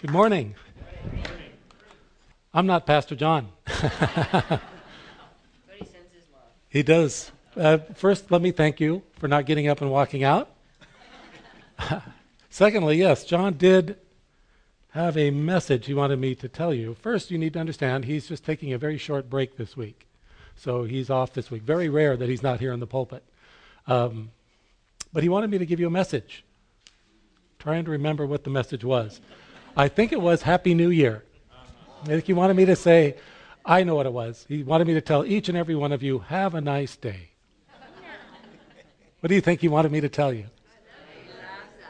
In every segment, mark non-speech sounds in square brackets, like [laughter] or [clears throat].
Good morning. I'm not Pastor John. [laughs] he does. Uh, first, let me thank you for not getting up and walking out. [laughs] Secondly, yes, John did have a message he wanted me to tell you. First, you need to understand he's just taking a very short break this week. So he's off this week. Very rare that he's not here in the pulpit. Um, but he wanted me to give you a message. Trying to remember what the message was. I think it was Happy New Year. I think he wanted me to say, I know what it was. He wanted me to tell each and every one of you, have a nice day. what do you think he wanted me to tell you?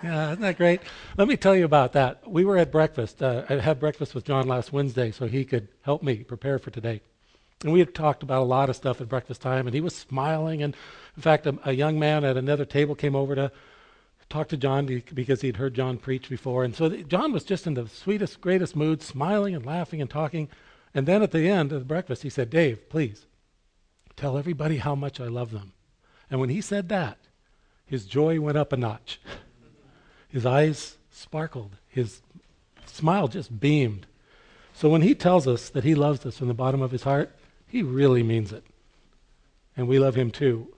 Yeah, isn't that great? Let me tell you about that. We were at breakfast. Uh, I had breakfast with John last Wednesday so he could help me prepare for today. And we had talked about a lot of stuff at breakfast time, and he was smiling. And in fact, a, a young man at another table came over to talk to John because he'd heard John preach before. And so John was just in the sweetest, greatest mood, smiling and laughing and talking. And then at the end of the breakfast, he said, Dave, please tell everybody how much I love them. And when he said that, his joy went up a notch. [laughs] His eyes sparkled. His smile just beamed. So when he tells us that he loves us from the bottom of his heart, he really means it. And we love him too.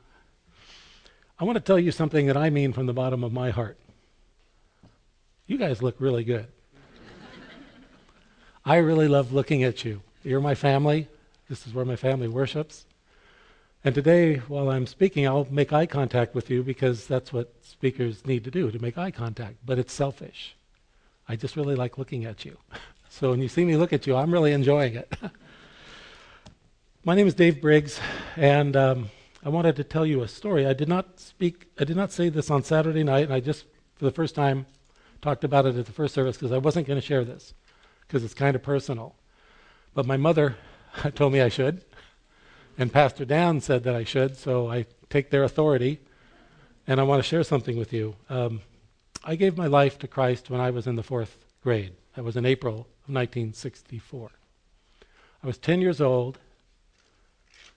I want to tell you something that I mean from the bottom of my heart. You guys look really good. I really love looking at you. You're my family. This is where my family worships. And today, while I'm speaking, I'll make eye contact with you because that's what speakers need to do, to make eye contact. But it's selfish. I just really like looking at you. [laughs] So when you see me look at you, I'm really enjoying it. [laughs] My name is Dave Briggs, and um, I wanted to tell you a story. I did not speak, I did not say this on Saturday night, and I just, for the first time, talked about it at the first service because I wasn't going to share this because it's kind of personal. But my mother [laughs] told me I should, and Pastor Dan said that I should, so I take their authority, and I want to share something with you. Um, I gave my life to Christ when I was in the fourth grade. That was in April of 1964. I was 10 years old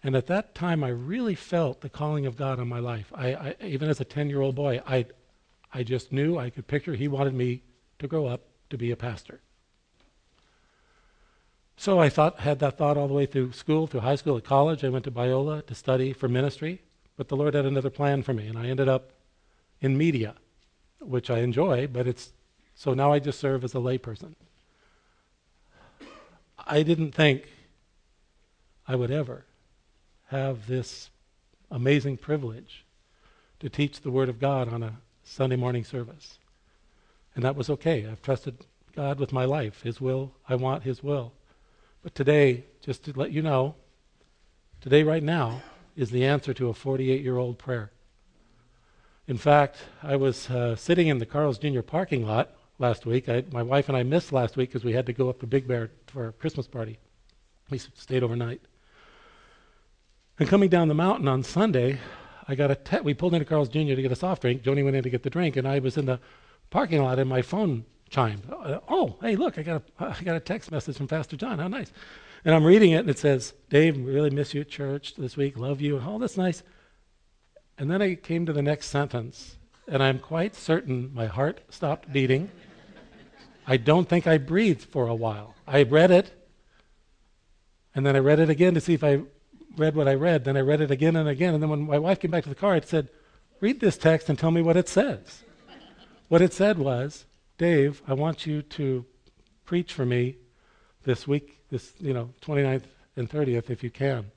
and at that time, I really felt the calling of God on my life. I, I, even as a 10 year old boy, I, I just knew, I could picture He wanted me to grow up to be a pastor. So I thought, had that thought all the way through school, through high school, at college. I went to Biola to study for ministry, but the Lord had another plan for me, and I ended up in media, which I enjoy, but it's so now I just serve as a layperson. I didn't think I would ever have this amazing privilege to teach the Word of God on a Sunday morning service. And that was okay. I've trusted God with my life. His will, I want His will. But today, just to let you know, today, right now, is the answer to a 48 year old prayer. In fact, I was uh, sitting in the Carl's Jr. parking lot last week. I, my wife and I missed last week because we had to go up to Big Bear for a Christmas party. We stayed overnight. And coming down the mountain on Sunday, I got a te- we pulled into Carl's Jr. to get a soft drink. Joni went in to get the drink, and I was in the parking lot, and my phone chimed. Uh, oh, hey, look, I got a, I got a text message from Pastor John. How nice. And I'm reading it, and it says, Dave, really miss you at church this week. Love you. Oh, that's nice. And then I came to the next sentence, and I'm quite certain my heart stopped beating. I don't think I breathed for a while. I read it, and then I read it again to see if I read what I read. Then I read it again and again. And then when my wife came back to the car, it said, Read this text and tell me what it says. what it said was, Dave, I want you to preach for me this week, this, you know, 29th and 30th, if you can.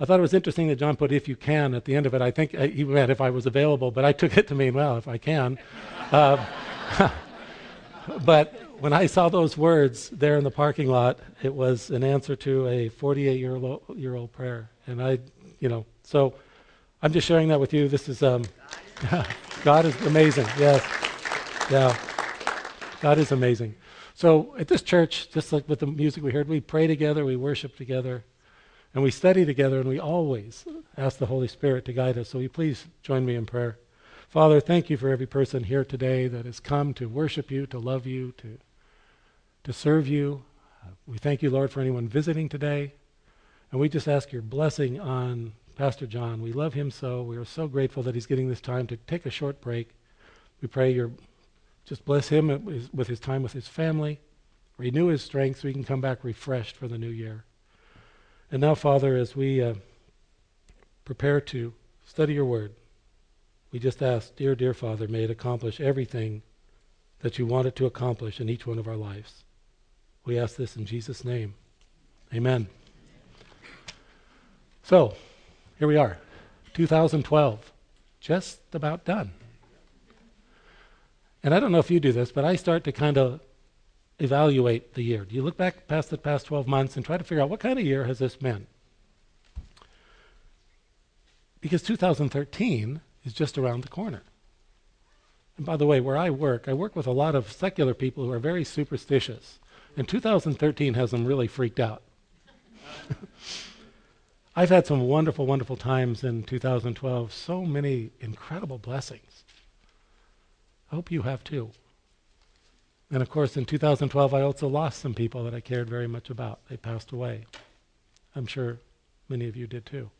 I thought it was interesting that John put if you can at the end of it. I think uh, he meant if I was available, but I took it to mean, well, if I can. Uh, [laughs] but when I saw those words there in the parking lot, it was an answer to a 48 year old, year old prayer. And I, you know, so I'm just sharing that with you. This is, um, [laughs] God is amazing. Yes. Yeah. God is amazing. So at this church, just like with the music we heard, we pray together, we worship together, and we study together, and we always ask the Holy Spirit to guide us. So you please join me in prayer? Father, thank you for every person here today that has come to worship you, to love you, to to serve you. We thank you, Lord, for anyone visiting today. And we just ask your blessing on Pastor John. We love him so. We are so grateful that he's getting this time to take a short break. We pray you just bless him with his time with his family. renew his strength so he can come back refreshed for the new year. And now, Father, as we uh, prepare to study your word, we just ask, dear, dear Father, may it accomplish everything that you want it to accomplish in each one of our lives. We ask this in Jesus' name. Amen. So, here we are, 2012, just about done. And I don't know if you do this, but I start to kind of evaluate the year. Do you look back past the past 12 months and try to figure out what kind of year has this been? Because 2013 is just around the corner. And by the way, where I work, I work with a lot of secular people who are very superstitious. And 2013 has them really freaked out. [laughs] I've had some wonderful, wonderful times in 2012, so many incredible blessings. I hope you have too. And of course, in 2012, I also lost some people that I cared very much about. They passed away. I'm sure many of you did too.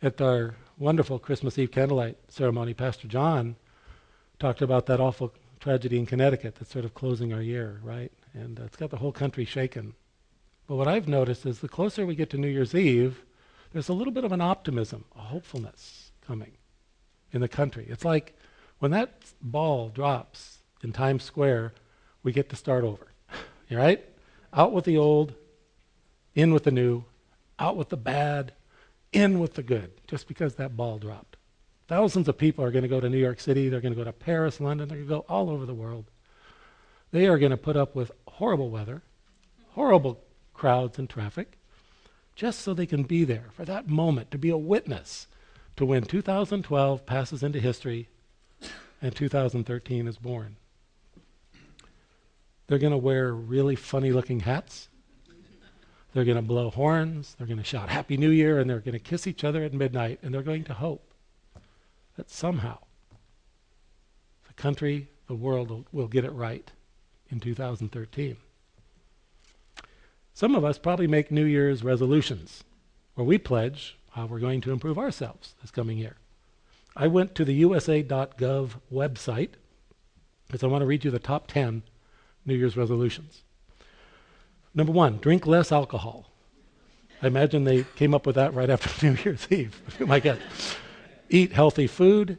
At our wonderful Christmas Eve candlelight ceremony, Pastor John talked about that awful tragedy in Connecticut that's sort of closing our year, right? And uh, it's got the whole country shaken. But what I've noticed is the closer we get to New Year's Eve, there's a little bit of an optimism, a hopefulness coming in the country. It's like when that ball drops in Times Square, we get to start over. [laughs] you right? Out with the old, in with the new, out with the bad, in with the good, just because that ball dropped. Thousands of people are going to go to New York City, they're going to go to Paris, London, they're going to go all over the world. They are going to put up with horrible weather, horrible crowds and traffic, just so they can be there for that moment, to be a witness to when 2012 passes into history and 2013 is born. They're going to wear really funny looking hats. They're going to blow horns. They're going to shout Happy New Year, and they're going to kiss each other at midnight, and they're going to hope that somehow the country, the world will, will get it right in 2013. Some of us probably make New Year's resolutions where we pledge how we're going to improve ourselves this coming year. I went to the USA.gov website because I want to read you the top 10 New Year's resolutions. Number one, drink less alcohol. I imagine they came up with that right after [laughs] New Year's Eve. My guess. Eat healthy food,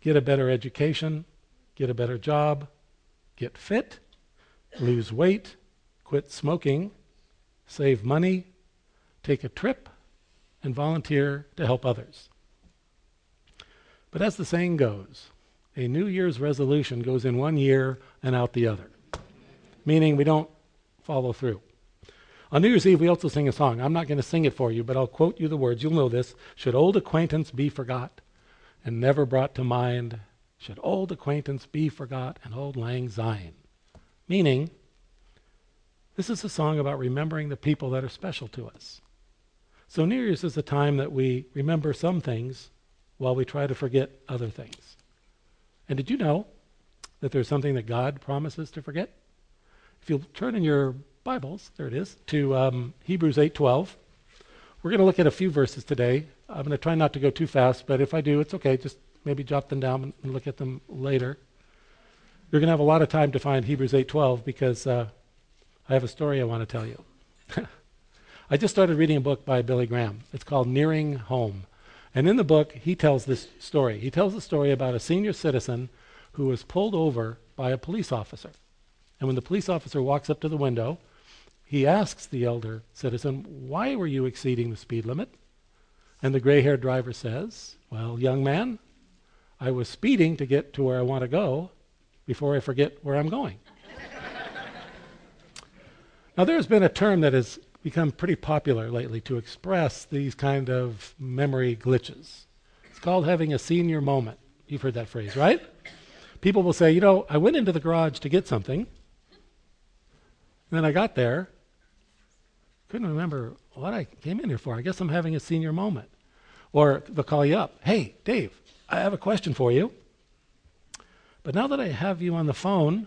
get a better education, get a better job, get fit, lose weight, quit smoking, save money, take a trip, and volunteer to help others. But as the saying goes, a New Year's resolution goes in one year and out the other meaning we don't follow through. On New Year's Eve, we also sing a song. I'm not going to sing it for you, but I'll quote you the words. You'll know this. Should old acquaintance be forgot and never brought to mind? Should old acquaintance be forgot and auld lang syne? Meaning, this is a song about remembering the people that are special to us. So New Year's is a time that we remember some things while we try to forget other things. And did you know that there's something that God promises to forget? If you'll turn in your Bibles, there it is, to um, Hebrews 8:12. We're going to look at a few verses today. I'm going to try not to go too fast, but if I do, it's okay. Just maybe jot them down and look at them later. You're going to have a lot of time to find Hebrews 8:12 because uh, I have a story I want to tell you. [laughs] I just started reading a book by Billy Graham. It's called Nearing Home. And in the book, he tells this story. He tells a story about a senior citizen who was pulled over by a police officer. And when the police officer walks up to the window, he asks the elder citizen, Why were you exceeding the speed limit? And the gray haired driver says, Well, young man, I was speeding to get to where I want to go before I forget where I'm going. now, there's been a term that has become pretty popular lately to express these kind of memory glitches. It's called having a senior moment. You've heard that phrase, right? People will say, You know, I went into the garage to get something. And then I got there, couldn't remember what I came in here for. I guess I'm having a senior moment. Or they'll call you up. Hey, Dave, I have a question for you. But now that I have you on the phone,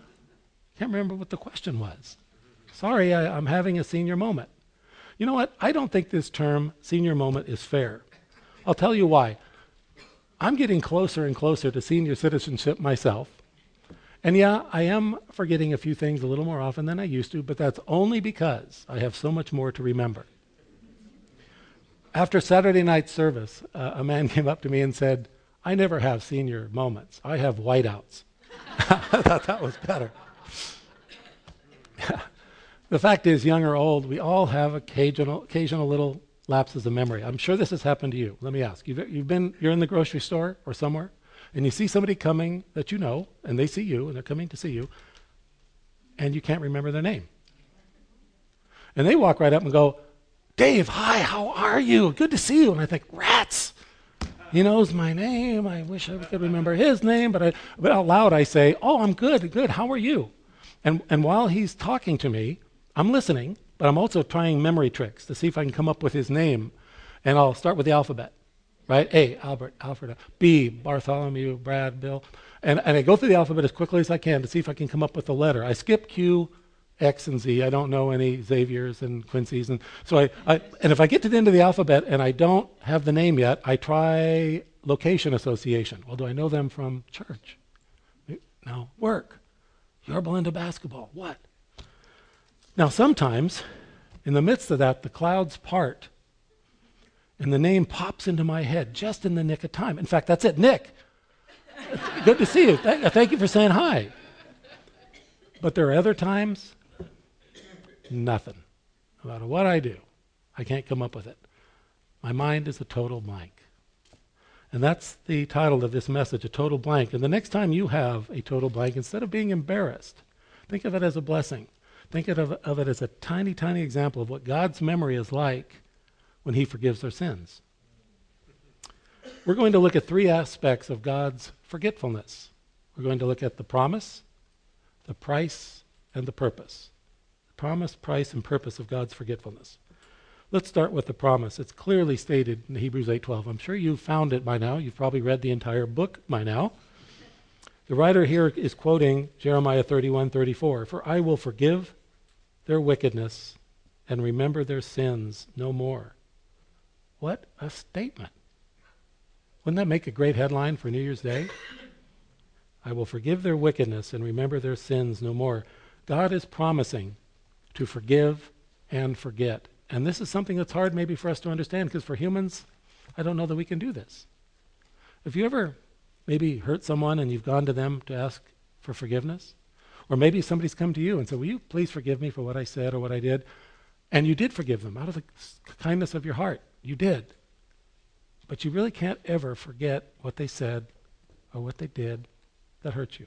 I can't remember what the question was. Sorry, I, I'm having a senior moment. You know what? I don't think this term, senior moment, is fair. I'll tell you why. I'm getting closer and closer to senior citizenship myself. And yeah, I am forgetting a few things a little more often than I used to, but that's only because I have so much more to remember. After Saturday night service, uh, a man [laughs] came up to me and said, I never have senior moments. I have whiteouts. [laughs] I thought that was better. [laughs] the fact is, young or old, we all have occasional, occasional little lapses of memory. I'm sure this has happened to you. Let me ask. You've, you've been, you're in the grocery store or somewhere, and you see somebody coming that you know, and they see you, and they're coming to see you, and you can't remember their name. And they walk right up and go, Dave, hi, how are you? Good to see you. And I think, rats. He knows my name. I wish I could remember his name, but, I, but out loud I say, Oh, I'm good, good. How are you? And, and while he's talking to me, I'm listening, but I'm also trying memory tricks to see if I can come up with his name. And I'll start with the alphabet, right? A, Albert, Alfred. B, Bartholomew, Brad, Bill. And, and I go through the alphabet as quickly as I can to see if I can come up with the letter. I skip Q, X, and Z. I don't know any Xaviers and Quincy's. And so I, I, and if I get to the end of the alphabet and I don't have the name yet, I try location association. Well, do I know them from church? No. Work. Yorba Linda basketball. What? Now, sometimes, in the midst of that, the clouds part and the name pops into my head just in the nick of time. In fact, that's it. Nick, [laughs] good to see you. Thank you for saying hi. But there are other times, nothing. No matter what I do, I can't come up with it. My mind is a total blank. And that's the title of this message, A Total Blank. And the next time you have a total blank, instead of being embarrassed, think of it as a blessing. Think of, of it as a tiny, tiny example of what God's memory is like when He forgives our sins. We're going to look at three aspects of God's forgetfulness. We're going to look at the promise, the price, and the purpose. Promise, price, and purpose of God's forgetfulness. Let's start with the promise. It's clearly stated in Hebrews 8:12. I'm sure you've found it by now. You've probably read the entire book by now. The writer here is quoting Jeremiah 31:34, "For I will forgive their wickedness and remember their sins no more. What a statement. Wouldn't that make a great headline for New Year's Day? I will forgive their wickedness and remember their sins no more. God is promising to forgive and forget. And this is something that's hard maybe for us to understand because for humans, I don't know that we can do this. Have you ever maybe hurt someone and you've gone to them to ask for forgiveness? Or maybe somebody's come to you and said, Will you please forgive me for what I said or what I did? And you did forgive them out of the kindness of your heart. You did. But you really can't ever forget what they said or what they did that hurt you.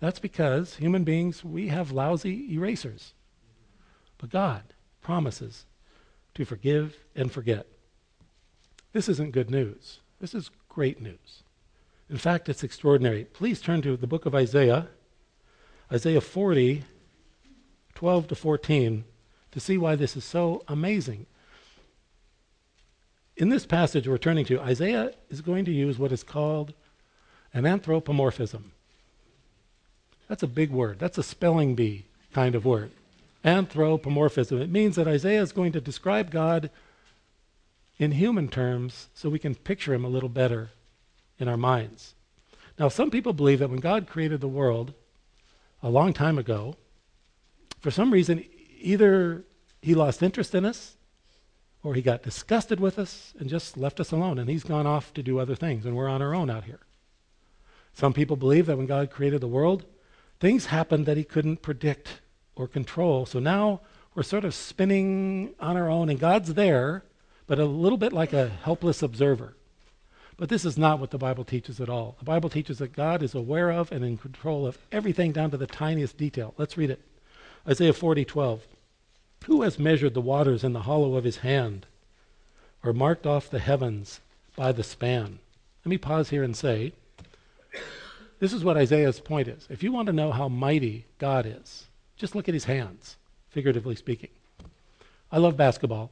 That's because human beings, we have lousy erasers. But God promises to forgive and forget. This isn't good news. This is great news. In fact, it's extraordinary. Please turn to the book of Isaiah, Isaiah 40, 12 to 14, to see why this is so amazing. In this passage we're turning to, Isaiah is going to use what is called an anthropomorphism. That's a big word. That's a spelling bee kind of word. Anthropomorphism. It means that Isaiah is going to describe God in human terms so we can picture him a little better in our minds. Now, some people believe that when God created the world, a long time ago, for some reason, either he lost interest in us or he got disgusted with us and just left us alone, and he's gone off to do other things, and we're on our own out here. Some people believe that when God created the world, things happened that he couldn't predict or control. So now we're sort of spinning on our own, and God's there, but a little bit like a helpless observer. But this is not what the Bible teaches at all. The Bible teaches that God is aware of and in control of everything down to the tiniest detail. Let's read it. Isaiah 40:12. Who has measured the waters in the hollow of his hand or marked off the heavens by the span? Let me pause here and say this is what Isaiah's point is. If you want to know how mighty God is, just look at his hands, figuratively speaking. I love basketball.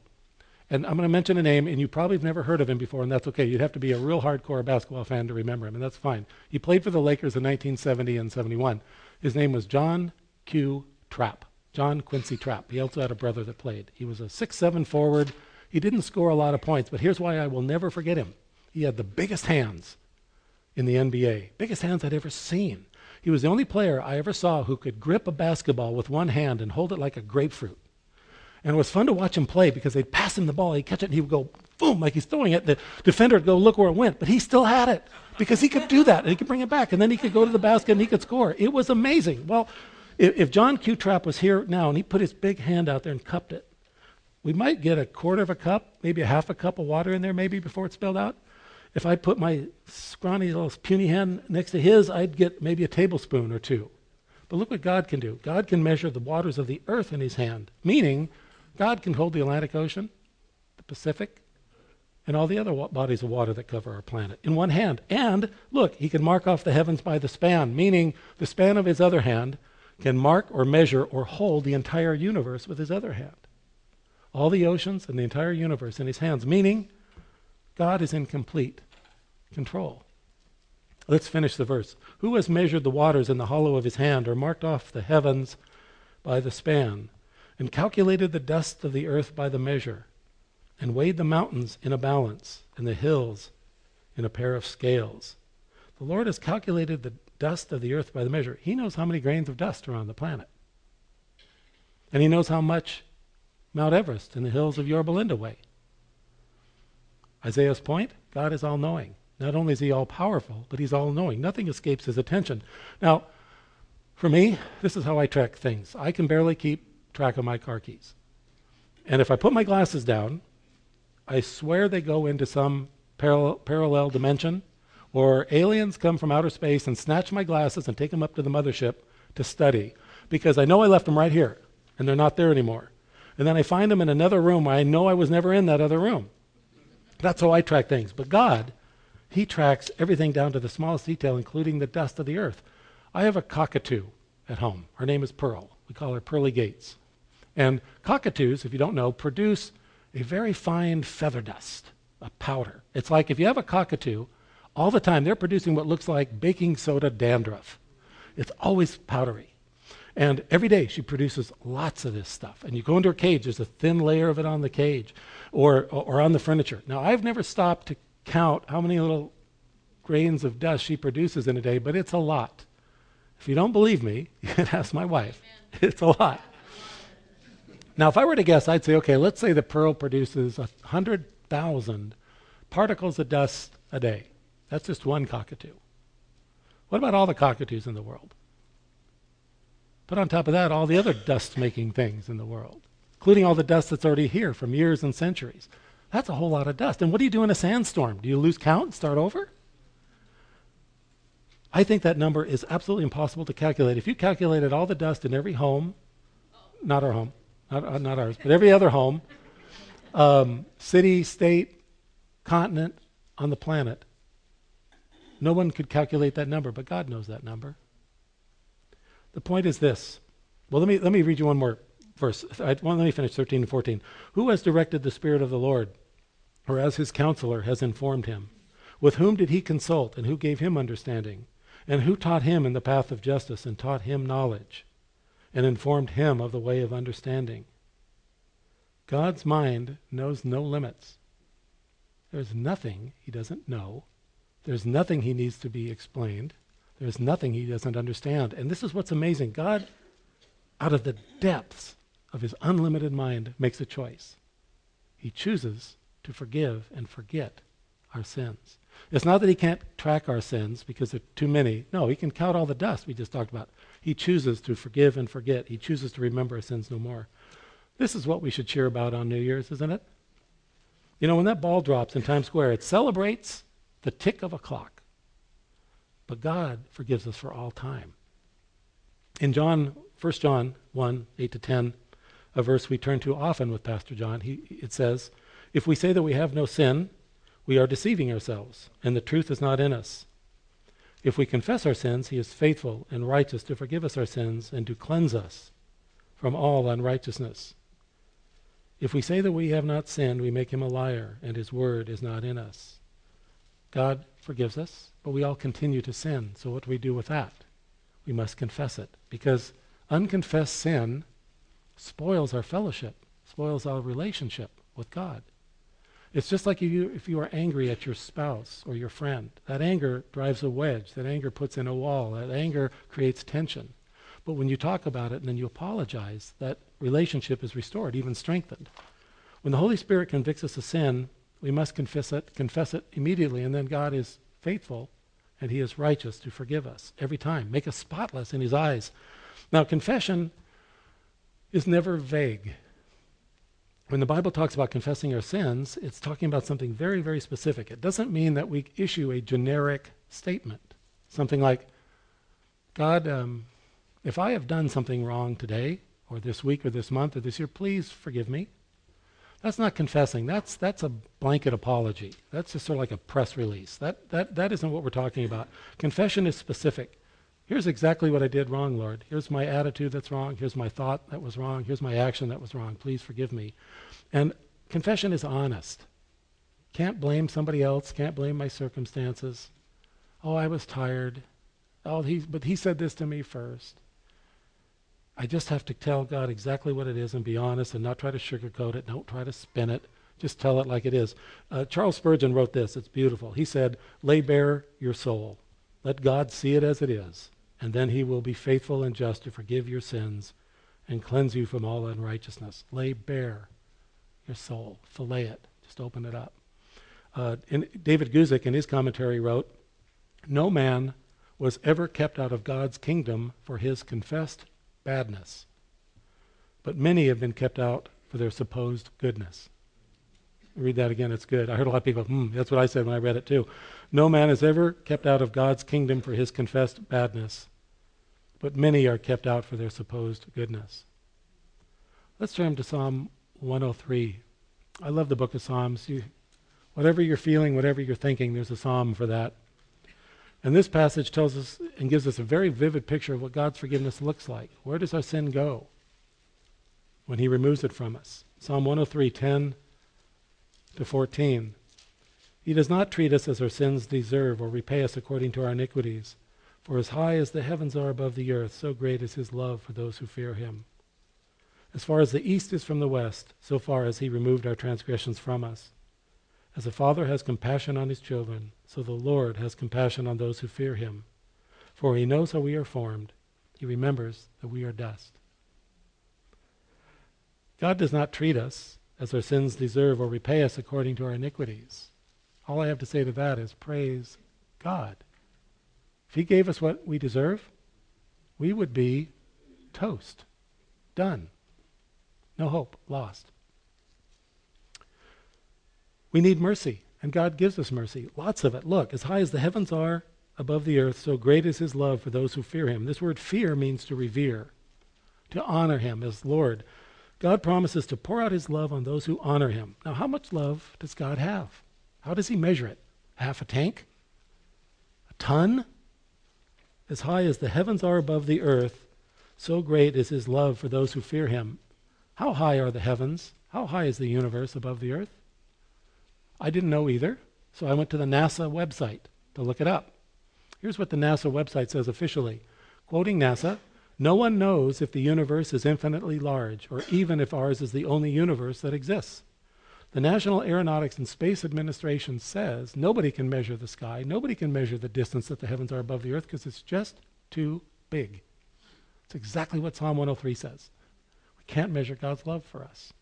And I'm going to mention a name, and you probably have never heard of him before, and that's okay. You'd have to be a real hardcore basketball fan to remember him, and that's fine. He played for the Lakers in 1970 and 71. His name was John Q. Trapp, John Quincy Trapp. He also had a brother that played. He was a six-seven forward. He didn't score a lot of points, but here's why I will never forget him. He had the biggest hands in the NBA, biggest hands I'd ever seen. He was the only player I ever saw who could grip a basketball with one hand and hold it like a grapefruit. And it was fun to watch him play because they'd pass him the ball, he'd catch it, and he would go boom, like he's throwing it. The defender would go look where it went, but he still had it because he could do that and he could bring it back, and then he could go to the basket and he could score. It was amazing. Well, if, John Q. Trapp was here now and he put his big hand out there and cupped it, we might get a quarter of a cup, maybe a half a cup of water in there, maybe before it's spilled out. If I put my scrawny little puny hand next to his, I'd get maybe a tablespoon or two. But look what God can do. God can measure the waters of the earth in his hand, meaning God can hold the Atlantic Ocean, the Pacific, and all the other wa- bodies of water that cover our planet in one hand. And look, he can mark off the heavens by the span, meaning the span of his other hand can mark or measure or hold the entire universe with his other hand. All the oceans and the entire universe in his hands, meaning God is in complete control. Let's finish the verse. Who has measured the waters in the hollow of his hand, or marked off the heavens by the span, and calculated the dust of the earth by the measure, and weighed the mountains in a balance, and the hills in a pair of scales? The Lord has calculated the dust of the earth by the measure. He knows how many grains of dust are on the planet. And he knows how much Mount Everest and the hills of Yorba Linda weigh. Isaiah's point God is all knowing. Not only is he all powerful, but he's all knowing. Nothing escapes his attention. Now, for me, this is how I track things. I can barely keep track of my car keys. And if I put my glasses down, I swear they go into some parallel, parallel dimension, or aliens come from outer space and snatch my glasses and take them up to the mothership to study, because I know I left them right here, and they're not there anymore. And then I find them in another room. Where I know I was never in that other room. That's how I track things. But God, He tracks everything down to the smallest detail, including the dust of the earth. I have a cockatoo at home. Her name is Pearl. We call her Pearly Gates. And cockatoos, if you don't know, produce a very fine feather dust, a powder. It's like if you have a cockatoo, all the time they're producing what looks like baking soda dandruff. It's always powdery. And every day she produces lots of this stuff. And you go into her cage, there's a thin layer of it on the cage or, or on the furniture. Now, I've never stopped to count how many little grains of dust she produces in a day, but it's a lot. If you don't believe me, [laughs] you can ask my wife. It's a lot. Now, if I were to guess, I'd say, okay, let's say the pearl produces 100,000 particles of dust a day. That's just one cockatoo. What about all the cockatoos in the world? Put on top of that all the other dust making things in the world, including all the dust that's already here from years and centuries. That's a whole lot of dust. And what do you do in a sandstorm? Do you lose count and start over? I think that number is absolutely impossible to calculate. If you calculated all the dust in every home, not our home, not, uh, not ours, but every other home, um, city, state, continent on the planet, no one could calculate that number, but God knows that number. The point is this. Well, let me, let me read you one more verse. I, well, let me finish 13 and 14. Who has directed the Spirit of the Lord, or as his counselor has informed him? With whom did he consult, and who gave him understanding? And who taught him in the path of justice, and taught him knowledge, and informed him of the way of understanding? God's mind knows no limits. There's nothing he doesn't know. There's nothing he needs to be explained. There's nothing he doesn't understand. And this is what's amazing. God, out of the depths of his unlimited mind, makes a choice. He chooses to forgive and forget our sins. It's not that he can't track our sins because there are too many. No, he can count all the dust we just talked about. He chooses to forgive and forget. He chooses to remember our sins no more. This is what we should cheer about on New Year's, isn't it? You know, when that ball drops in Times Square, it celebrates the tick of a clock. But God forgives us for all time. In John, 1 John 1, 8 to 10, a verse we turn to often with Pastor John, he, it says, If we say that we have no sin, we are deceiving ourselves, and the truth is not in us. If we confess our sins, he is faithful and righteous to forgive us our sins and to cleanse us from all unrighteousness. If we say that we have not sinned, we make him a liar, and his word is not in us. God forgives us, but we all continue to sin. So what do we do with that? We must confess it, because unconfessed sin spoils our fellowship, spoils our relationship with God. It's just like if you, if you are angry at your spouse or your friend. That anger drives a wedge. That anger puts in a wall. That anger creates tension. But when you talk about it and then you apologize, that relationship is restored, even strengthened. When the Holy Spirit convicts us of sin, we must confess it, confess it immediately, and then God is faithful and He is righteous to forgive us every time, make us spotless in His eyes. Now, confession is never vague. When the Bible talks about confessing our sins, it's talking about something very, very specific. It doesn't mean that we issue a generic statement, something like, God, um, if I have done something wrong today, or this week, or this month, or this year, please forgive me. That's not confessing. That's that's a blanket apology. That's just sort of like a press release. That that that isn't what we're talking about. Confession is specific. Here's exactly what I did wrong, Lord. Here's my attitude that's wrong. Here's my thought that was wrong. Here's my action that was wrong. Please forgive me. And confession is honest. Can't blame somebody else. Can't blame my circumstances. Oh, I was tired. Oh, he, but he said this to me first. I just have to tell God exactly what it is and be honest and not try to sugarcoat it. Don't try to spin it. Just tell it like it is. Uh, Charles Spurgeon wrote this. It's beautiful. He said, Lay bare your soul. Let God see it as it is, and then he will be faithful and just to forgive your sins and cleanse you from all unrighteousness. Lay bare your soul. Fillet it. Just open it up. Uh, David Guzik, in his commentary, wrote, No man was ever kept out of God's kingdom for his confessed badness. But many have been kept out for their supposed goodness. Read that again, it's good. I heard a lot of people, hmm, that's what I said when I read it too. No man is ever kept out of God's kingdom for his confessed badness, but many are kept out for their supposed goodness. Let's turn to Psalm 103. I love the book of Psalms. You, whatever you're feeling, whatever you're thinking, there's a psalm for that. And this passage tells us and gives us a very vivid picture of what God's forgiveness looks like. Where does our sin go when He removes it from us? Psalm 103, 10 to 14. He does not treat us as our sins deserve or repay us according to our iniquities. For as high as the heavens are above the earth, so great is His love for those who fear Him. As far as the east is from the west, so far has He removed our transgressions from us. As a father has compassion on his children, so the Lord has compassion on those who fear him. For he knows how we are formed, he remembers that we are dust. God does not treat us as our sins deserve or repay us according to our iniquities. All I have to say to that is praise God. If he gave us what we deserve, we would be toast. Done. No hope. Lost. We need mercy, and God gives us mercy, lots of it. Look, as high as the heavens are above the earth, so great is his love for those who fear him. This word fear means to revere, to honor him as Lord. God promises to pour out his love on those who honor him. Now, how much love does God have? How does he measure it? Half a tank? A ton? As high as the heavens are above the earth, so great is his love for those who fear him. How high are the heavens? How high is the universe above the earth? I didn't know either, so I went to the NASA website to look it up. Here's what the NASA website says officially. Quoting NASA, no one knows if the universe is infinitely large, or even if ours is the only universe that exists. The National Aeronautics and Space Administration says nobody can measure the sky, nobody can measure the distance that the heavens are above the earth because it's just too big. It's exactly what Psalm 103 says. We can't measure God's love for us.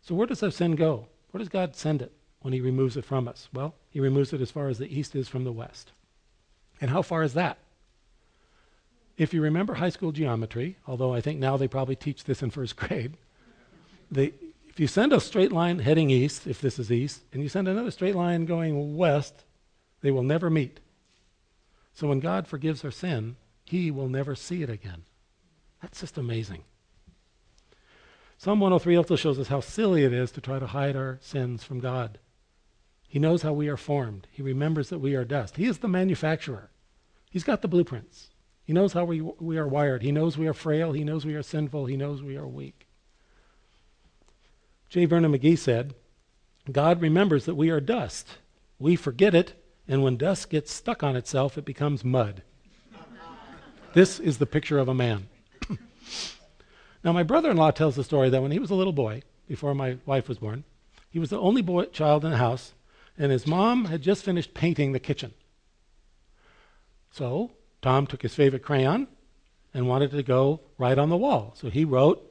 So, where does our sin go? Where does God send it when He removes it from us? Well, He removes it as far as the east is from the west. And how far is that? If you remember high school geometry, although I think now they probably teach this in first [laughs] grade, if you send a straight line heading east, if this is east, and you send another straight line going west, they will never meet. So when God forgives our sin, He will never see it again. That's just amazing. Psalm 103 also shows us how silly it is to try to hide our sins from God. He knows how we are formed. He remembers that we are dust. He is the manufacturer. He's got the blueprints. He knows how we, we are wired. He knows we are frail. He knows we are sinful. He knows we are weak. J. Vernon McGee said, God remembers that we are dust. We forget it, and when dust gets stuck on itself, it becomes mud. this is the picture of a man. [clears throat] Now, my brother in law tells the story that when he was a little boy, before my wife was born, He was the only boy child in the house, and his mom had just finished painting the kitchen. So Tom took his favorite crayon and wanted to go right on the wall. So he wrote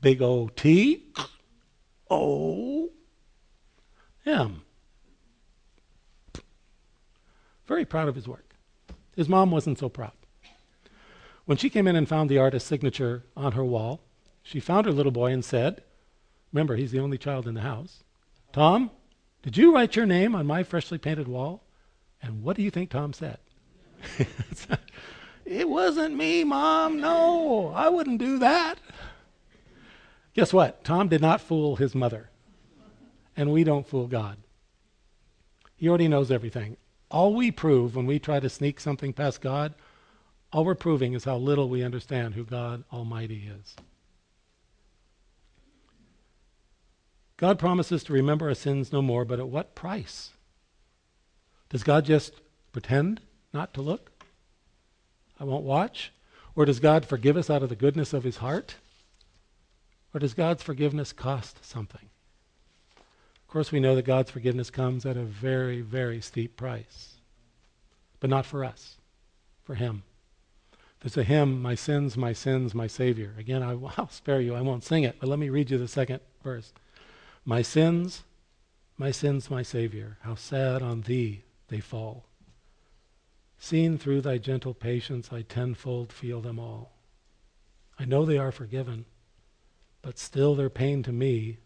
big O T O M. Very proud of his work. His mom wasn't so proud. When she came in and found the artist's signature on her wall, she found her little boy and said, Remember, he's the only child in the house. Tom, did you write your name on my freshly painted wall? And what do you think Tom said? [laughs] it wasn't me, Mom. No, I wouldn't do that. Guess what? Tom did not fool his mother. And we don't fool God. He already knows everything. All we prove when we try to sneak something past God, all we're proving is how little we understand who God Almighty is. God promises to remember our sins no more, but at what price? Does God just pretend not to look? I won't watch? Or does God forgive us out of the goodness of his heart? Or does God's forgiveness cost something? Of course, we know that God's forgiveness comes at a very, very steep price. But not for us, for him. There's a hymn, My Sins, My Sins, My Savior. Again, I, [laughs] will spare you. I won't sing it, but let me read you the second verse. My sins, my sins, my Savior, how sad on thee they fall. Seen through thy gentle patience, I tenfold feel them all. I know they are forgiven, but still their pain to me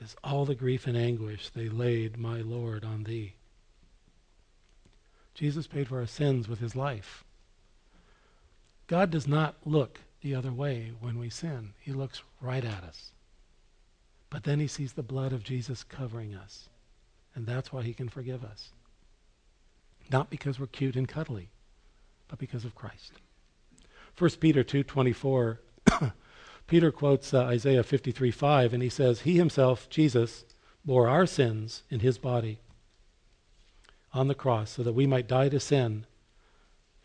is all the grief and anguish they laid, my Lord, on thee. Jesus paid for our sins with his life. God does not look the other way when we sin. He looks right at us. But then he sees the blood of Jesus covering us. And that's why he can forgive us. Not because we're cute and cuddly, but because of Christ. 1 Peter 2.24, [coughs] Peter quotes uh, Isaiah 53.5, and he says, He himself, Jesus, bore our sins in his body on the cross so that we might die to sin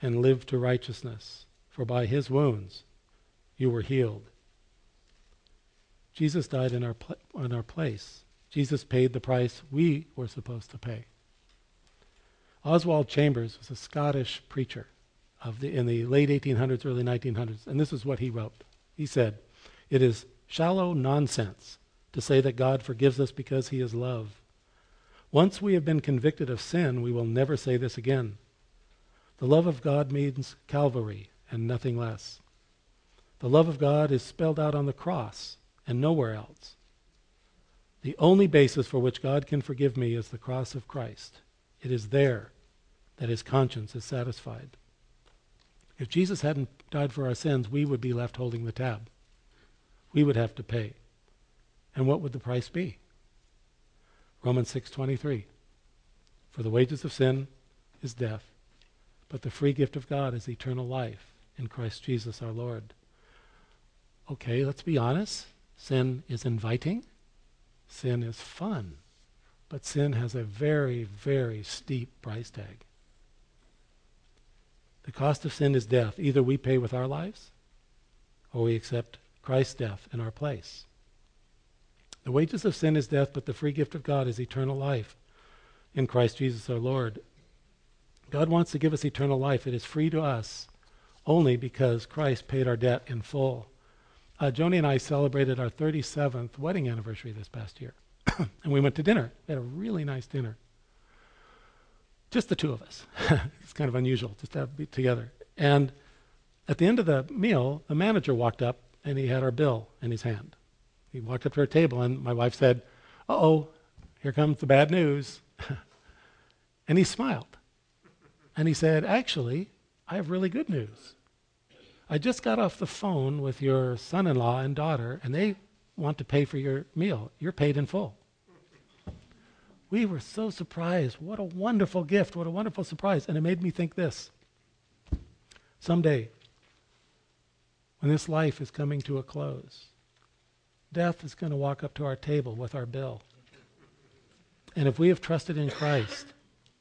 and live to righteousness. For by his wounds you were healed. Jesus died in our, pl- in our place. Jesus paid the price we were supposed to pay. Oswald Chambers was a Scottish preacher of the, in the late 1800s, early 1900s, and this is what he wrote. He said, It is shallow nonsense to say that God forgives us because he is love. Once we have been convicted of sin, we will never say this again. The love of God means Calvary and nothing less. The love of God is spelled out on the cross and nowhere else. The only basis for which God can forgive me is the cross of Christ. It is there that his conscience is satisfied. If Jesus hadn't died for our sins, we would be left holding the tab. We would have to pay. And what would the price be? Romans 6:23. For the wages of sin is death, but the free gift of God is eternal life in Christ Jesus our Lord. Okay, let's be honest. Sin is inviting, sin is fun, but sin has a very, very steep price tag. The cost of sin is death. Either we pay with our lives or we accept Christ's death in our place. The wages of sin is death, but the free gift of God is eternal life in Christ Jesus our Lord. God wants to give us eternal life. It is free to us only because Christ paid our debt in full. Uh, Joni and I celebrated our 37th wedding anniversary this past year. [coughs] and we went to dinner. We had a really nice dinner. Just the two of us. [laughs] it's kind of unusual just to be together. And at the end of the meal, the manager walked up and he had our bill in his hand. He walked up to our table and my wife said, Uh oh, here comes the bad news. [laughs] and he smiled. And he said, Actually, I have really good news. I just got off the phone with your son in law and daughter, and they want to pay for your meal. You're paid in full. We were so surprised. What a wonderful gift. What a wonderful surprise. And it made me think this someday, when this life is coming to a close, death is going to walk up to our table with our bill. And if we have trusted in Christ,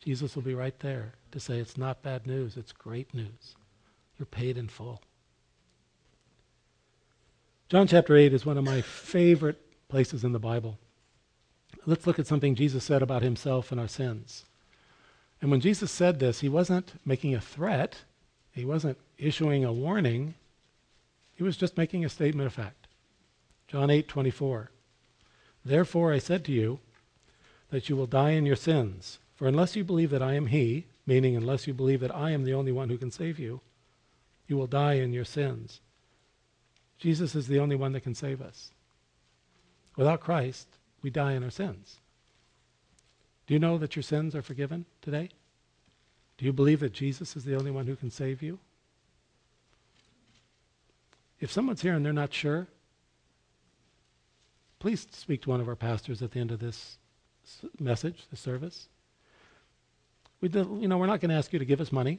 Jesus will be right there to say, It's not bad news, it's great news. You're paid in full. John chapter 8 is one of my favorite places in the Bible. Let's look at something Jesus said about himself and our sins. And when Jesus said this, he wasn't making a threat, he wasn't issuing a warning, he was just making a statement of fact. John 8 24. Therefore I said to you that you will die in your sins. For unless you believe that I am He, meaning unless you believe that I am the only one who can save you, you will die in your sins. Jesus is the only one that can save us. Without Christ, we die in our sins. Do you know that your sins are forgiven today? Do you believe that Jesus is the only one who can save you? If someone's here and they're not sure, please speak to one of our pastors at the end of this message, the service. We do, you know, we're not going to ask you to give us money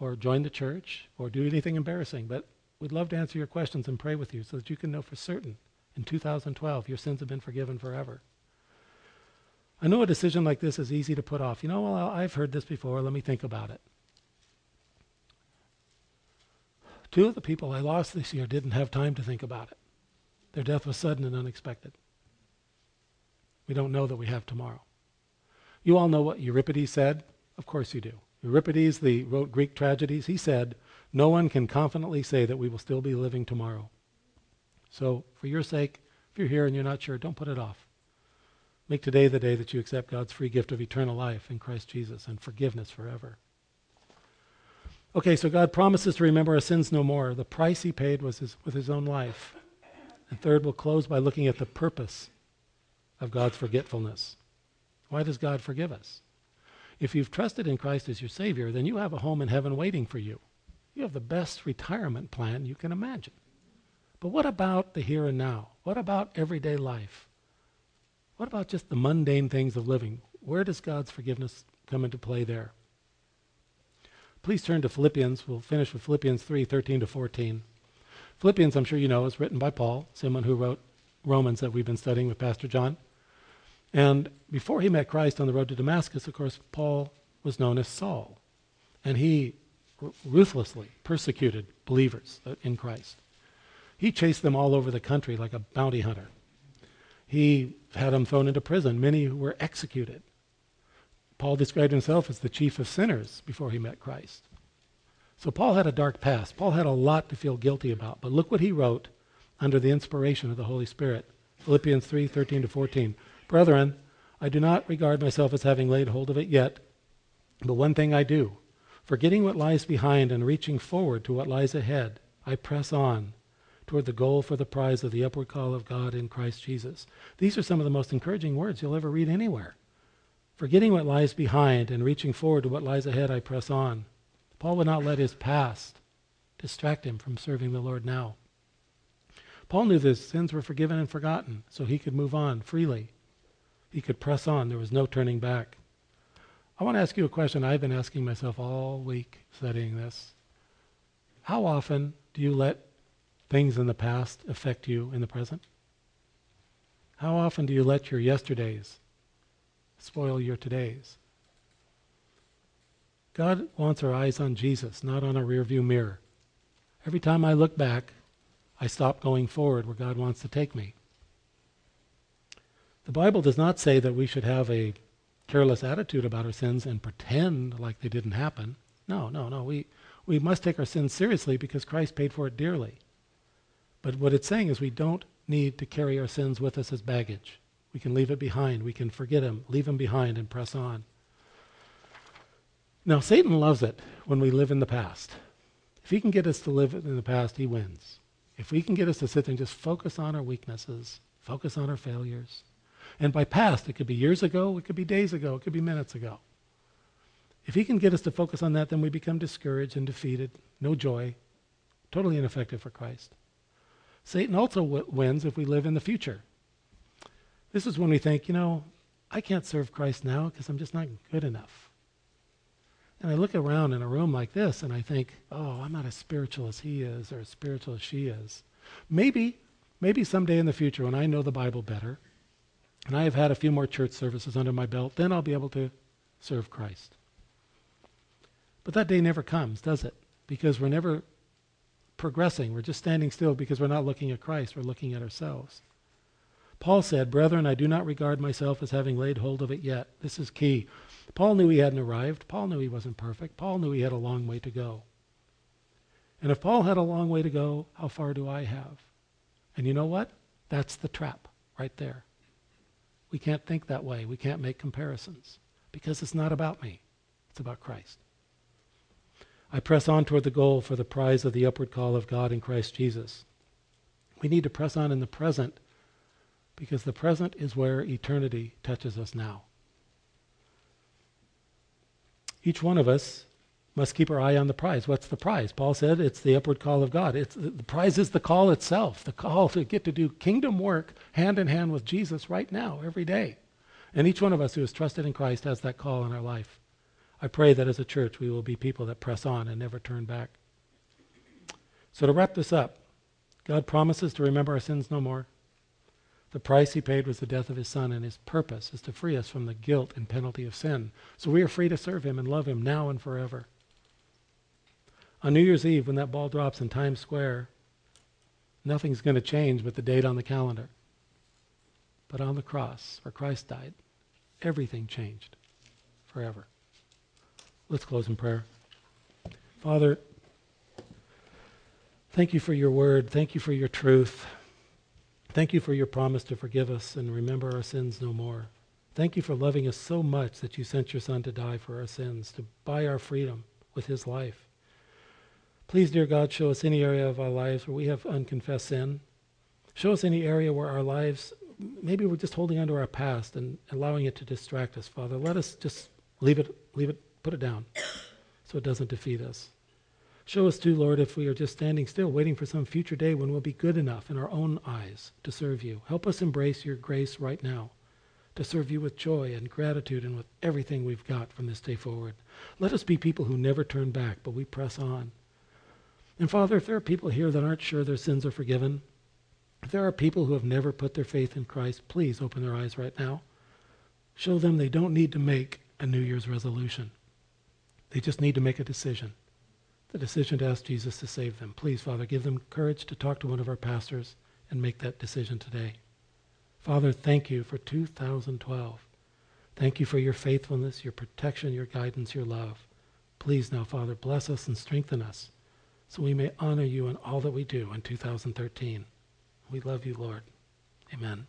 or join the church or do anything embarrassing, but we'd love to answer your questions and pray with you so that you can know for certain in 2012 your sins have been forgiven forever. I know a decision like this is easy to put off. You know, well, I've heard this before. Let me think about it. Two of the people I lost this year didn't have time to think about it. Their death was sudden and unexpected. We don't know that we have tomorrow. You all know what Euripides said? Of course you do. Euripides, the wrote Greek tragedies, he said, "No one can confidently say that we will still be living tomorrow." So, for your sake, if you're here and you're not sure, don't put it off. Make today the day that you accept God's free gift of eternal life in Christ Jesus and forgiveness forever. Okay, so God promises to remember our sins no more. The price he paid was his, with his own life. And third, we'll close by looking at the purpose of God's forgetfulness. Why does God forgive us? If you've trusted in Christ as your Savior, then you have a home in heaven waiting for you. You have the best retirement plan you can imagine. But what about the here and now? What about everyday life? What about just the mundane things of living? Where does God's forgiveness come into play there? Please turn to Philippians. We'll finish with Philippians 3 13 to 14. Philippians, I'm sure you know, is written by Paul, someone who wrote Romans that we've been studying with Pastor John. And before he met Christ on the road to Damascus, of course, Paul was known as Saul. And he ruthlessly persecuted believers in Christ. He chased them all over the country like a bounty hunter. He had them thrown into prison. Many were executed. Paul described himself as the chief of sinners before he met Christ. So Paul had a dark past. Paul had a lot to feel guilty about. But look what he wrote under the inspiration of the Holy Spirit. Philippians 3 13 to 14. Brethren, I do not regard myself as having laid hold of it yet, but one thing I do, forgetting what lies behind and reaching forward to what lies ahead, I press on toward the goal for the prize of the upward call of God in Christ Jesus. These are some of the most encouraging words you'll ever read anywhere. Forgetting what lies behind and reaching forward to what lies ahead, I press on. Paul would not let his past distract him from serving the Lord now. Paul knew that his sins were forgiven and forgotten, so he could move on freely he could press on. There was no turning back. I want to ask you a question I've been asking myself all week studying this. How often do you let things in the past affect you in the present? How often do you let your yesterdays spoil your todays? God wants our eyes on Jesus, not on a rearview mirror. Every time I look back, I stop going forward where God wants to take me. The Bible does not say that we should have a careless attitude about our sins and pretend like they didn't happen. No, no, no. We, we must take our sins seriously because Christ paid for it dearly. But what it's saying is we don't need to carry our sins with us as baggage. We can leave it behind. We can forget them, leave them behind, and press on. Now, Satan loves it when we live in the past. If he can get us to live in the past, he wins. If we can get us to sit there and just focus on our weaknesses, focus on our failures, and by past, it could be years ago, it could be days ago, it could be minutes ago. If he can get us to focus on that, then we become discouraged and defeated, no joy, totally ineffective for Christ. Satan also w- wins if we live in the future. This is when we think, you know, I can't serve Christ now because I'm just not good enough. And I look around in a room like this and I think, oh, I'm not as spiritual as he is or as spiritual as she is. Maybe, maybe someday in the future when I know the Bible better, and I have had a few more church services under my belt, then I'll be able to serve Christ. But that day never comes, does it? Because we're never progressing. We're just standing still because we're not looking at Christ, we're looking at ourselves. Paul said, Brethren, I do not regard myself as having laid hold of it yet. This is key. Paul knew he hadn't arrived. Paul knew he wasn't perfect. Paul knew he had a long way to go. And if Paul had a long way to go, how far do I have? And you know what? That's the trap right there. We can't think that way. We can't make comparisons because it's not about me. It's about Christ. I press on toward the goal for the prize of the upward call of God in Christ Jesus. We need to press on in the present because the present is where eternity touches us now. Each one of us must keep our eye on the prize. What's the prize? Paul said it's the upward call of God. It's, the prize is the call itself, the call to get to do kingdom work hand in hand with Jesus right now, every day. And each one of us who has trusted in Christ has that call in our life. I pray that as a church we will be people that press on and never turn back. So to wrap this up, God promises to remember our sins no more. The price he paid was the death of his son, and his purpose is to free us from the guilt and penalty of sin. So we are free to serve him and love him now and forever. On New Year's Eve, when that ball drops in Times Square, nothing's going to change but the date on the calendar. But on the cross, where Christ died, everything changed forever. Let's close in prayer. Father, thank you for your word. Thank you for your truth. Thank you for your promise to forgive us and remember our sins no more. Thank you for loving us so much that you sent your Son to die for our sins, to buy our freedom with his life. Please, dear God, show us any area of our lives where we have unconfessed sin. Show us any area where our lives, maybe we're just holding on to our past and allowing it to distract us, Father. Let us just leave it, leave it, put it down so it doesn't defeat us. Show us too, Lord, if we are just standing still, waiting for some future day when we'll be good enough in our own eyes to serve you. Help us embrace your grace right now, to serve you with joy and gratitude and with everything we've got from this day forward. Let us be people who never turn back, but we press on. And Father, if there are people here that aren't sure their sins are forgiven, if there are people who have never put their faith in Christ, please open their eyes right now. Show them they don't need to make a New Year's resolution. They just need to make a decision the decision to ask Jesus to save them. Please, Father, give them courage to talk to one of our pastors and make that decision today. Father, thank you for 2012. Thank you for your faithfulness, your protection, your guidance, your love. Please now, Father, bless us and strengthen us so we may honor you in all that we do in 2013. We love you, Lord. Amen.